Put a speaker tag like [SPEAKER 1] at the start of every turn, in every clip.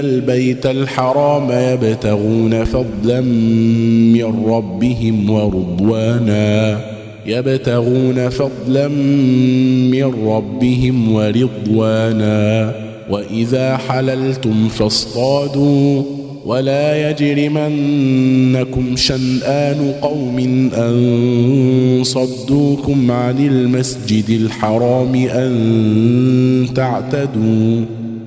[SPEAKER 1] البيت الحرام يبتغون فضلا من ربهم ورضوانا. يبتغون فضلا من ربهم ورضوانا. وإذا حللتم فاصطادوا. ولا يجرمنكم شنآن قوم أن صدوكم عن المسجد الحرام أن تعتدوا.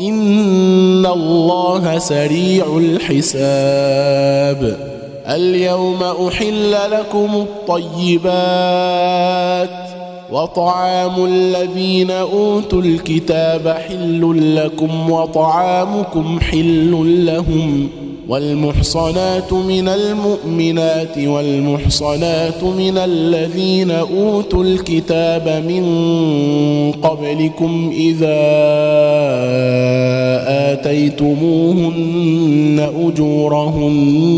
[SPEAKER 1] ان الله سريع الحساب اليوم احل لكم الطيبات وطعام الذين أوتوا الكتاب حل لكم وطعامكم حل لهم والمحصنات من المؤمنات والمحصنات من الذين أوتوا الكتاب من قبلكم إذا آتيتموهن أجورهن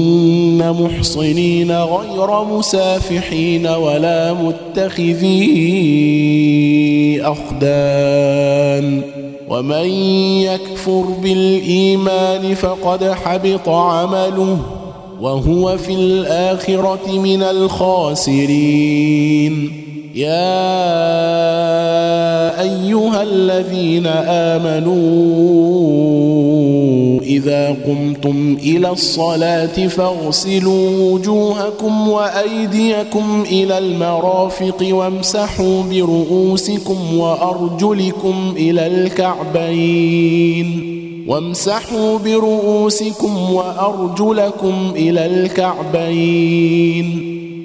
[SPEAKER 1] محصنين غير مسافحين ولا متخذي أخدان. ومن يكفر بالإيمان فقد حبط عمله وهو في الآخرة من الخاسرين. يا أيها الذين آمنوا إذا قمتم إلى الصلاة فاغسلوا وجوهكم وأيديكم إلى المرافق وامسحوا برؤوسكم وأرجلكم إلى الكعبين وامسحوا برؤوسكم وأرجلكم إلى الكعبين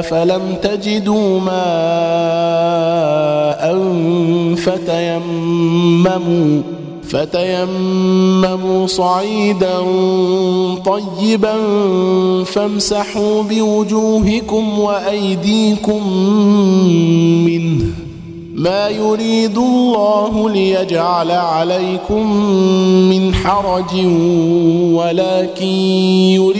[SPEAKER 1] فلم تجدوا ماء فتيمموا فتيمموا صعيدا طيبا فامسحوا بوجوهكم وأيديكم منه ما يريد الله ليجعل عليكم من حرج ولكن يريد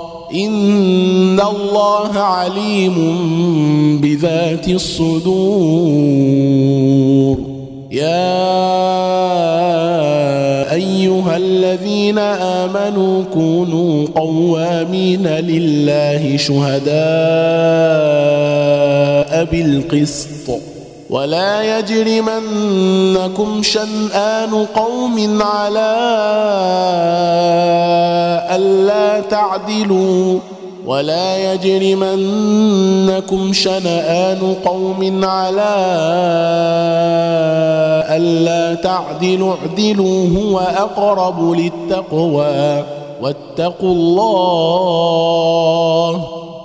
[SPEAKER 1] إن الله عليم بذات الصدور يا ايها الذين امنوا كونوا قوامين لله شهداء بالقسط ولا يجرمنكم شنآن قوم على ألا تعدلوا ولا يجرمنكم شنآن قوم على ألا تعدلوا اعدلوا هو أقرب للتقوى واتقوا الله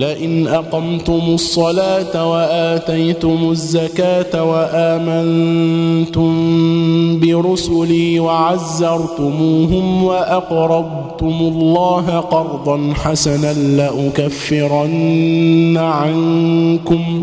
[SPEAKER 1] لئن أقمتم الصلاة وآتيتم الزكاة وآمنتم برسلي وعزرتموهم وأقرضتم الله قرضا حسنا لأكفرن عنكم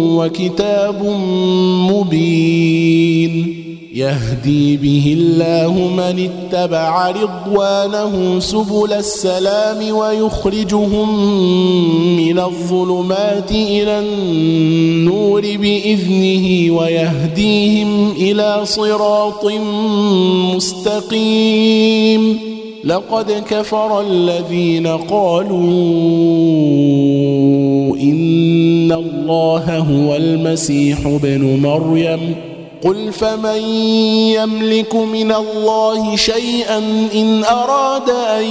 [SPEAKER 1] وكتاب مبين يهدي به الله من اتبع رضوانه سبل السلام ويخرجهم من الظلمات إلى النور بإذنه ويهديهم إلى صراط مستقيم لقد كفر الذين قالوا إن الله هو المسيح ابن مريم. قل فمن يملك من الله شيئا إن أراد أن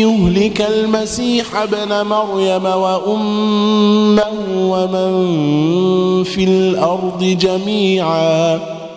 [SPEAKER 1] يهلك المسيح ابن مريم وأمه ومن في الأرض جميعا.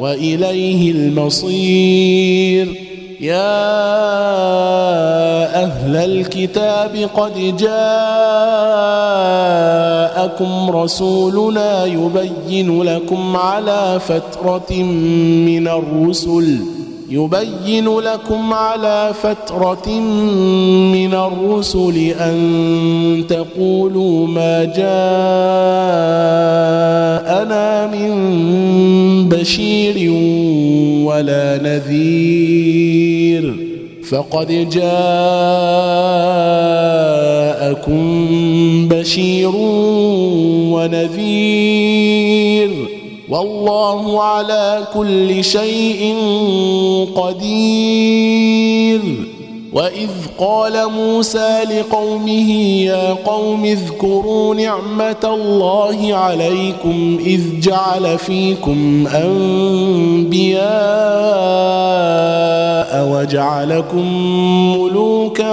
[SPEAKER 1] وإليه المصير. يا أهل الكتاب قد جاءكم رسولنا يبين لكم على فترة من الرسل. يبين لكم على فترة من الرسل أن تقولوا ما جاءنا من بشير ولا نذير. فقد جاءكم بشير ونذير. والله على كل شيء قدير. وإذ قال موسى لقومه يا قوم اذكروا نعمة الله عليكم إذ جعل فيكم أنبياء وجعلكم ملوكا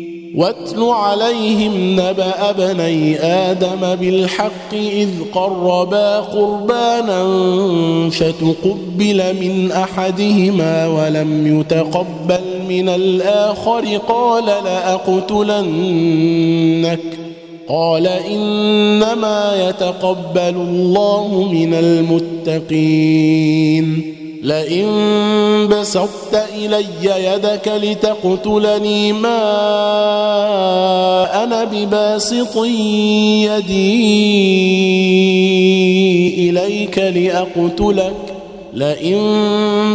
[SPEAKER 1] واتل عليهم نبأ بني آدم بالحق إذ قربا قربانا فتقبل من أحدهما ولم يتقبل من الآخر قال لأقتلنك قال إنما يتقبل الله من المتقين لئن بسطت إلي يدك لتقتلني ما أنا بباسط يدي إليك لأقتلك. لئن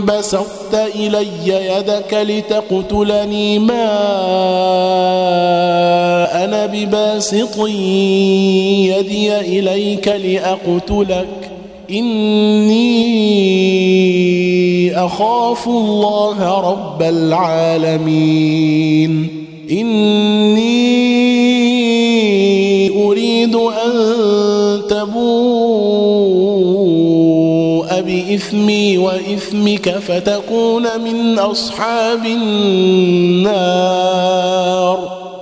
[SPEAKER 1] بسطت إلي يدك لتقتلني ما أنا بباسط يدي إليك لأقتلك. إني أخاف الله رب العالمين. إني أريد أن تبوء بإثمي وإثمك فتكون من أصحاب النار.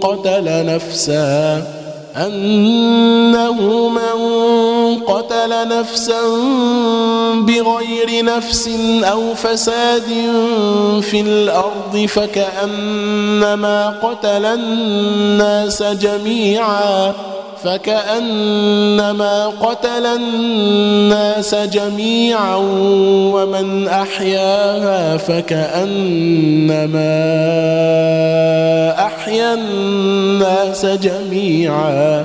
[SPEAKER 1] قتل نفسا أنه من قتل نفسا بغير نفس أو فساد في الأرض فكأنما قتل الناس جميعا فكأنما قتل الناس جميعا ومن أحياها فكأنما أحيا الناس جميعا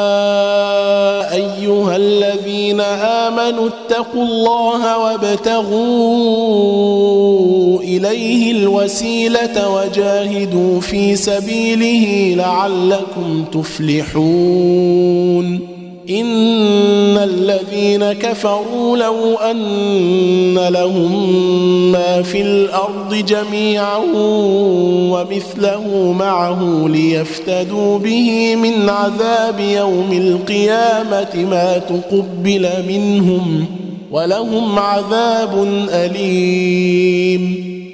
[SPEAKER 1] آمنوا اتقوا الله وابتغوا إليه الوسيلة وجاهدوا في سبيله لعلكم تفلحون. إن الذين كفروا لو أن لهم ما في الأرض جميعا ومثله معه ليفتدوا به من عذاب يوم القيامة ما تقبل منهم ولهم عذاب أليم.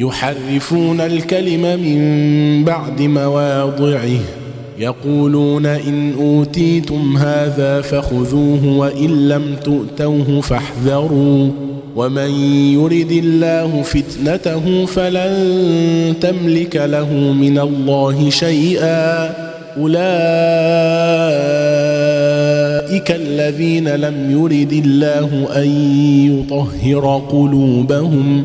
[SPEAKER 1] يحرفون الكلم من بعد مواضعه. يقولون إن أوتيتم هذا فخذوه وإن لم تؤتوه فاحذروا. ومن يرد الله فتنته فلن تملك له من الله شيئا. أولئك الذين لم يرد الله أن يطهر قلوبهم.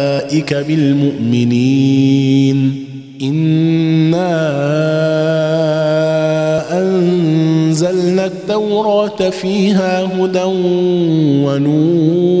[SPEAKER 1] أولئك بالمؤمنين. إنا أنزلنا التوراة فيها هدى ونور.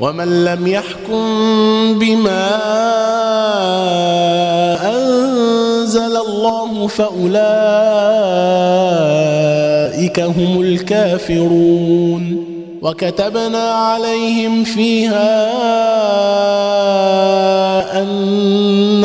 [SPEAKER 1] ومن لم يحكم بما أنزل الله فأولئك هم الكافرون. وكتبنا عليهم فيها أن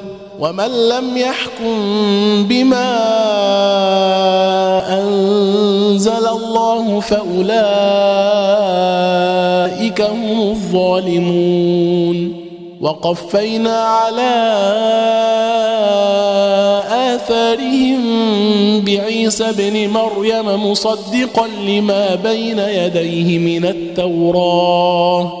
[SPEAKER 1] ومن لم يحكم بما أنزل الله فأولئك هم الظالمون. وقفينا على آثارهم بعيسى ابن مريم مصدقا لما بين يديه من التوراه.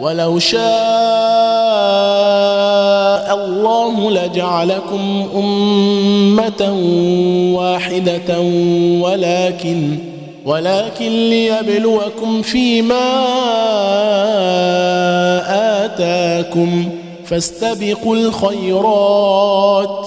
[SPEAKER 1] ولو شاء الله لجعلكم أمة واحدة ولكن ولكن ليبلوكم فيما آتاكم فاستبقوا الخيرات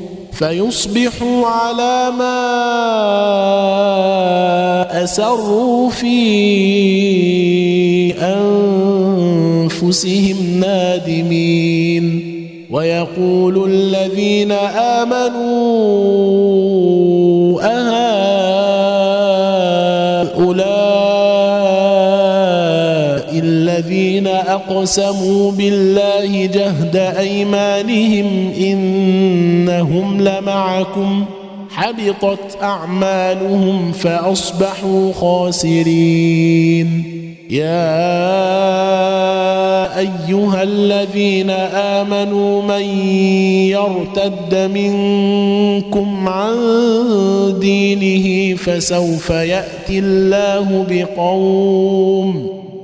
[SPEAKER 1] فيصبحوا على ما أسروا في أنفسهم نادمين. ويقول الذين آمنوا الذين أقسموا بالله جهد أيمانهم إنهم لمعكم حبطت أعمالهم فأصبحوا خاسرين. يا أيها الذين آمنوا من يرتد منكم عن دينه فسوف يأتي الله بقوم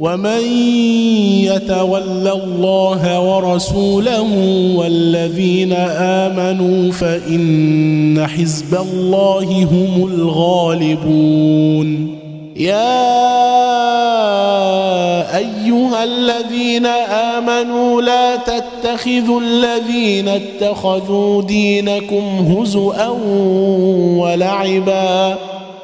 [SPEAKER 1] ومن يتول الله ورسوله والذين آمنوا فإن حزب الله هم الغالبون. يا أيها الذين آمنوا لا تتخذوا الذين اتخذوا دينكم هزءا ولعبا.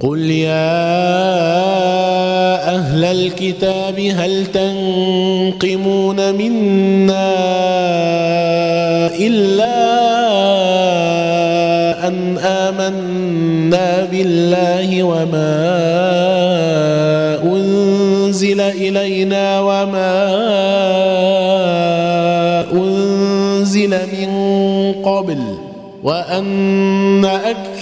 [SPEAKER 1] قل يا أهل الكتاب هل تنقمون منا الا ان امنا بالله وما انزل الينا وما انزل من قبل وان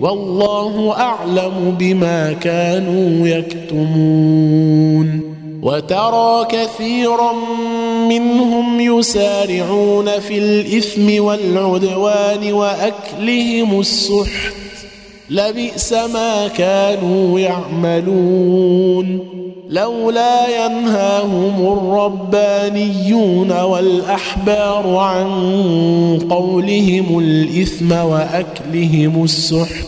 [SPEAKER 1] والله أعلم بما كانوا يكتمون. وترى كثيرا منهم يسارعون في الإثم والعدوان وأكلهم السحت. لبئس ما كانوا يعملون. لولا ينهاهم الربانيون والأحبار عن قولهم الإثم وأكلهم السحت.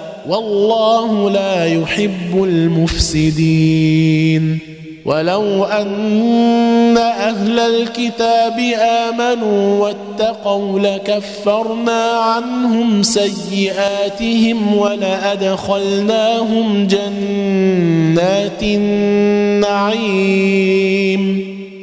[SPEAKER 1] والله لا يحب المفسدين. ولو أن أهل الكتاب آمنوا واتقوا لكفرنا عنهم سيئاتهم ولأدخلناهم جنات النعيم.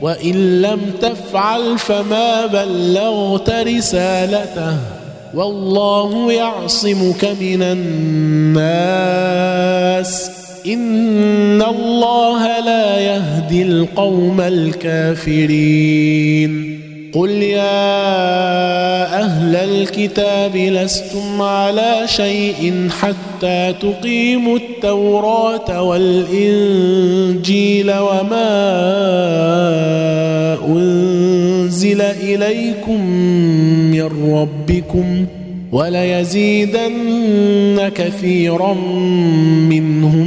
[SPEAKER 1] وإن لم تفعل فما بلغت رسالته والله يعصمك من الناس إن الله لا يهدي القوم الكافرين قل يا أهل الكتاب لستم على شيء حتى تقيموا التوراة والإنجيل وما أنزل إليكم من ربكم وليزيدن كثيرا منهم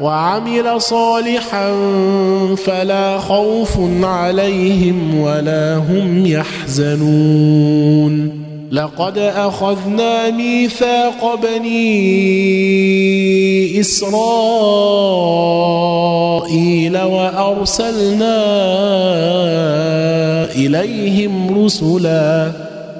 [SPEAKER 1] وعمل صالحا فلا خوف عليهم ولا هم يحزنون. لقد أخذنا ميثاق بني إسرائيل وأرسلنا إليهم رسلا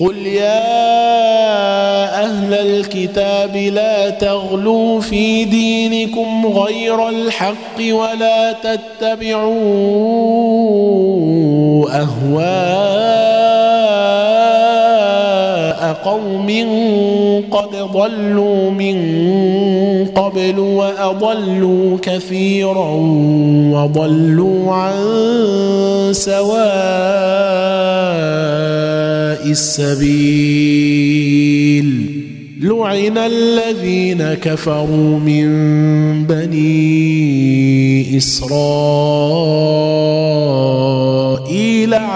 [SPEAKER 1] قل يا أهل الكتاب لا تغلوا في دينكم غير الحق ولا تتبعوا أهواء قوم قد ضلوا من قبل وأضلوا كثيرا وضلوا عن سواء السبيل. لعن الذين كفروا من بني إسرائيل.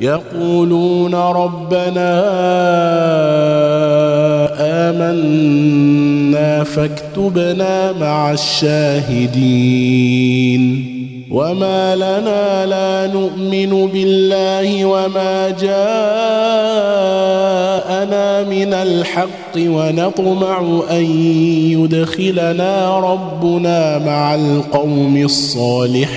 [SPEAKER 1] يقولون ربنا آمنا فاكتبنا مع الشاهدين. وما لنا لا نؤمن بالله وما جاءنا من الحق ونطمع أن يدخلنا ربنا مع القوم الصالحين.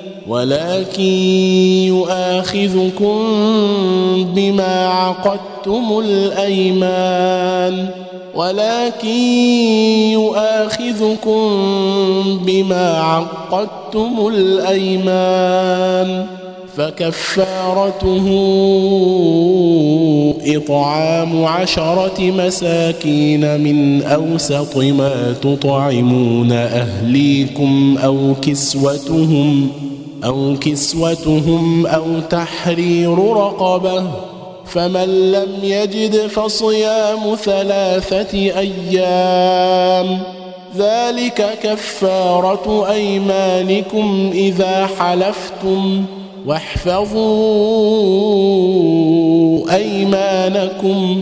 [SPEAKER 1] ولكن يؤاخذكم بما عقدتم الأيمان. ولكن يؤاخذكم بما عقدتم الأيمان. فكفارته إطعام عشرة مساكين من أوسط ما تطعمون أهليكم أو كسوتهم أو كسوتهم أو تحرير رقبة فمن لم يجد فصيام ثلاثة أيام. ذلك كفارة أيمانكم إذا حلفتم واحفظوا أيمانكم.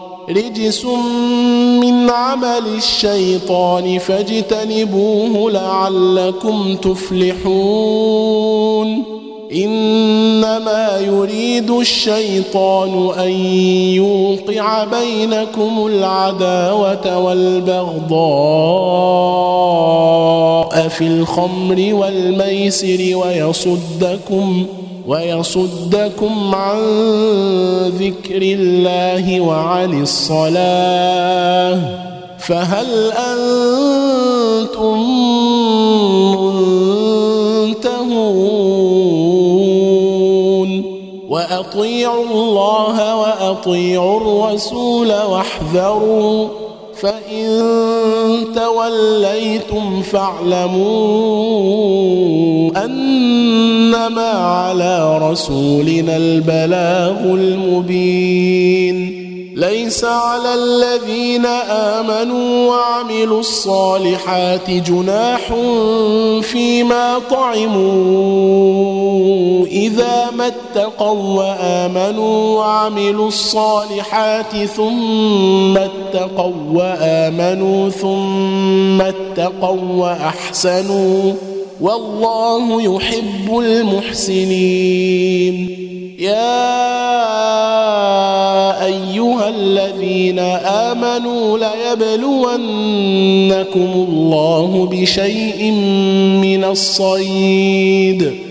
[SPEAKER 1] رجس من عمل الشيطان فاجتنبوه لعلكم تفلحون. إنما يريد الشيطان أن يوقع بينكم العداوة والبغضاء في الخمر والميسر ويصدكم ويصدكم عن ذكر الله وعن الصلاة. فهل أنتم منتهون؟ وأطيعوا الله وأطيعوا الرسول واحذروا فان توليتم فاعلموا انما على رسولنا البلاغ المبين ليس على الذين آمنوا وعملوا الصالحات جناح فيما طعموا إذا ما اتقوا وآمنوا وعملوا الصالحات ثم اتقوا وآمنوا ثم اتقوا وأحسنوا والله يحب المحسنين. يا أيها الذين آمنوا ليبلونكم الله بشيء من الصيد.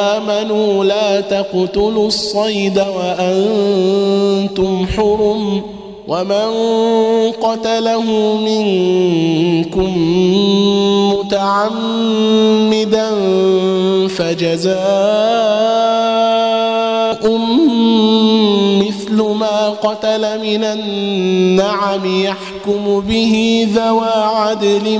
[SPEAKER 1] تقتلوا الصيد وأنتم حرم ومن قتله منكم متعمدا فجزاء مثل ما قتل من النعم يحكم به ذوى عدل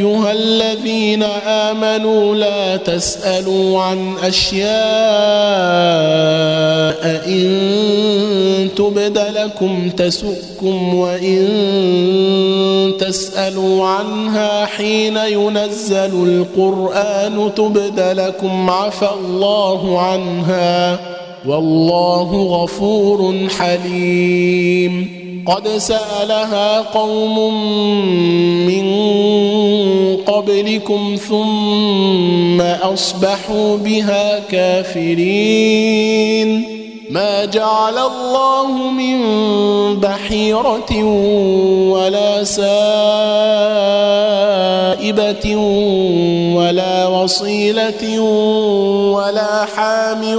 [SPEAKER 1] أيها الذين آمنوا لا تسألوا عن أشياء إن تبد لكم تسؤكم وإن تسألوا عنها حين ينزل القرآن تبد لكم عفى الله عنها والله غفور حليم قد سألها قوم من قبلكم ثم أصبحوا بها كافرين. ما جعل الله من بحيرة ولا سائبة ولا وصيلة ولا حام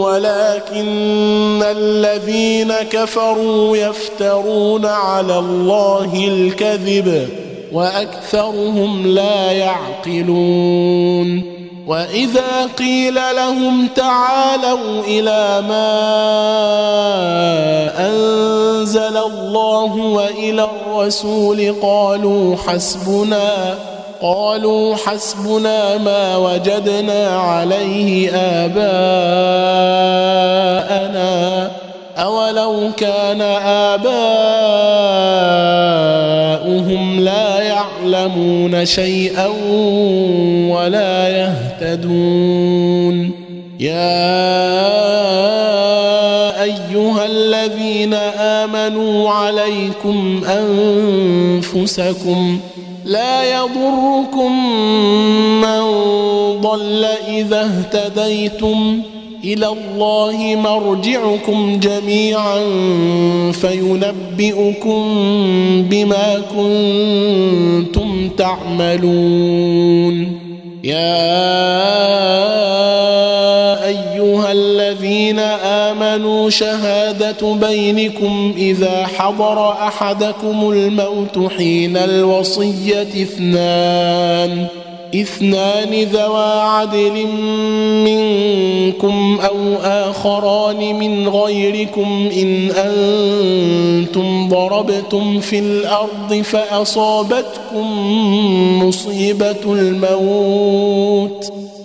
[SPEAKER 1] ولكن الذين كفروا يفترون على الله الكذب واكثرهم لا يعقلون واذا قيل لهم تعالوا إلى ما انزل الله والى الرسول قالوا حسبنا قالوا حسبنا ما وجدنا عليه آباءنا. أولو كان آباؤهم لا يعلمون شيئا ولا يهتدون. يا أيها الذين آمنوا عليكم أنفسكم لا يضركم من ضل إذا اهتديتم إلى الله مرجعكم جميعا فينبئكم بما كنتم تعملون. يا أيها الذين امنوا شهادة بينكم إذا حضر أحدكم الموت حين الوصية اثنان. اثنان ذوا عدل منكم أو آخران من غيركم إن أنتم ضربتم في الأرض فأصابتكم مصيبة الموت.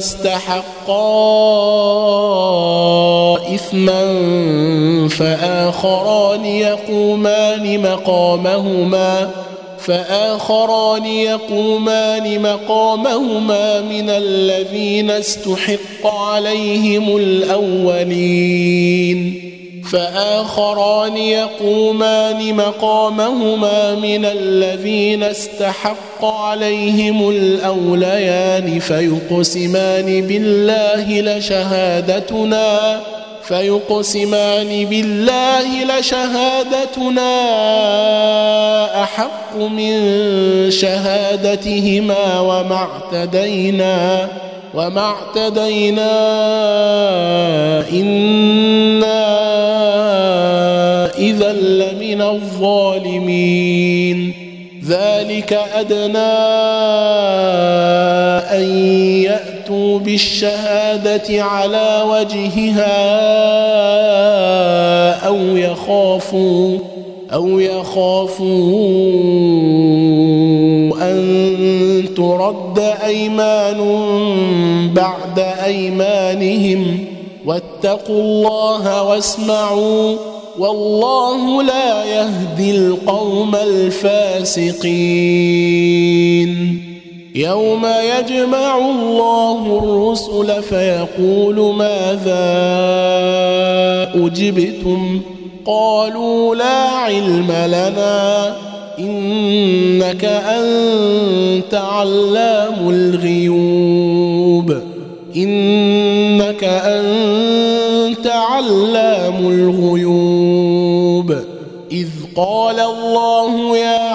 [SPEAKER 1] استحقا إثما فآخران يقومان مقامهما فآخران يقومان مقامهما من الذين استحق عليهم الأولين فآخران يقومان مقامهما من الذين استحق عليهم الأوليان فيقسمان بالله لشهادتنا فيقسمان بالله لشهادتنا أحق من شهادتهما وما اعتدينا وما اعتدينا إنا الظالمين. ذلك أدنى أن يأتوا بالشهادة على وجهها أو يخافوا أو يخافوا أن ترد أيمان بعد أيمانهم. واتقوا الله واسمعوا والله لا يهدي القوم الفاسقين. يوم يجمع الله الرسل فيقول ماذا أجبتم؟ قالوا لا علم لنا إنك أنت علام الغيوب. إنك أنت علام الغيوب.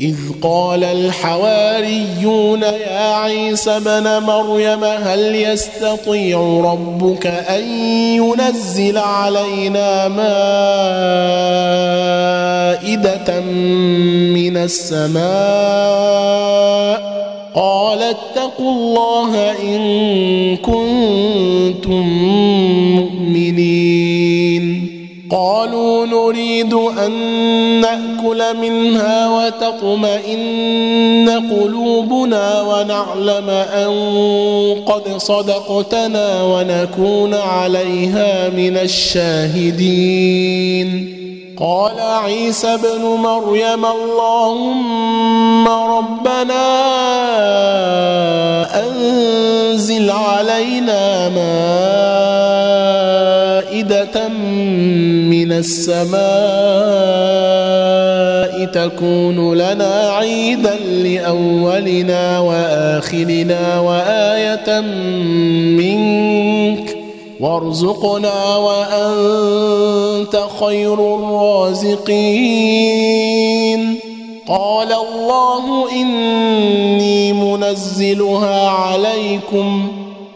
[SPEAKER 1] إذ قال الحواريون يا عيسى بن مريم هل يستطيع ربك أن ينزل علينا مائدة من السماء؟ قال اتقوا الله إن كنتم نريد أن نأكل منها وتطمئن قلوبنا ونعلم أن قد صدقتنا ونكون عليها من الشاهدين. قال عيسى ابن مريم اللهم ربنا أنزل علينا مائدة السماء تكون لنا عيدا لأولنا وآخرنا وآية منك وارزقنا وأنت خير الرازقين. قال الله إني منزلها عليكم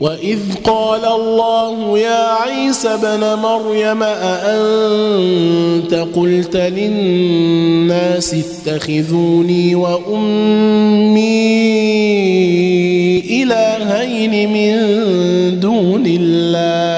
[SPEAKER 1] وإذ قال الله يا عيسى ابن مريم أأنت قلت للناس اتخذوني وأمي إلهين من دون الله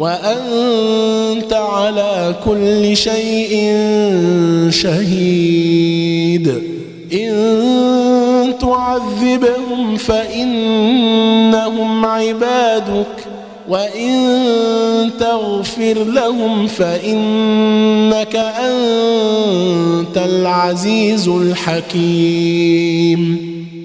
[SPEAKER 1] وأنت على كل شيء شهيد. إن تعذبهم فإنهم عبادك وإن تغفر لهم فإنك أنت العزيز الحكيم.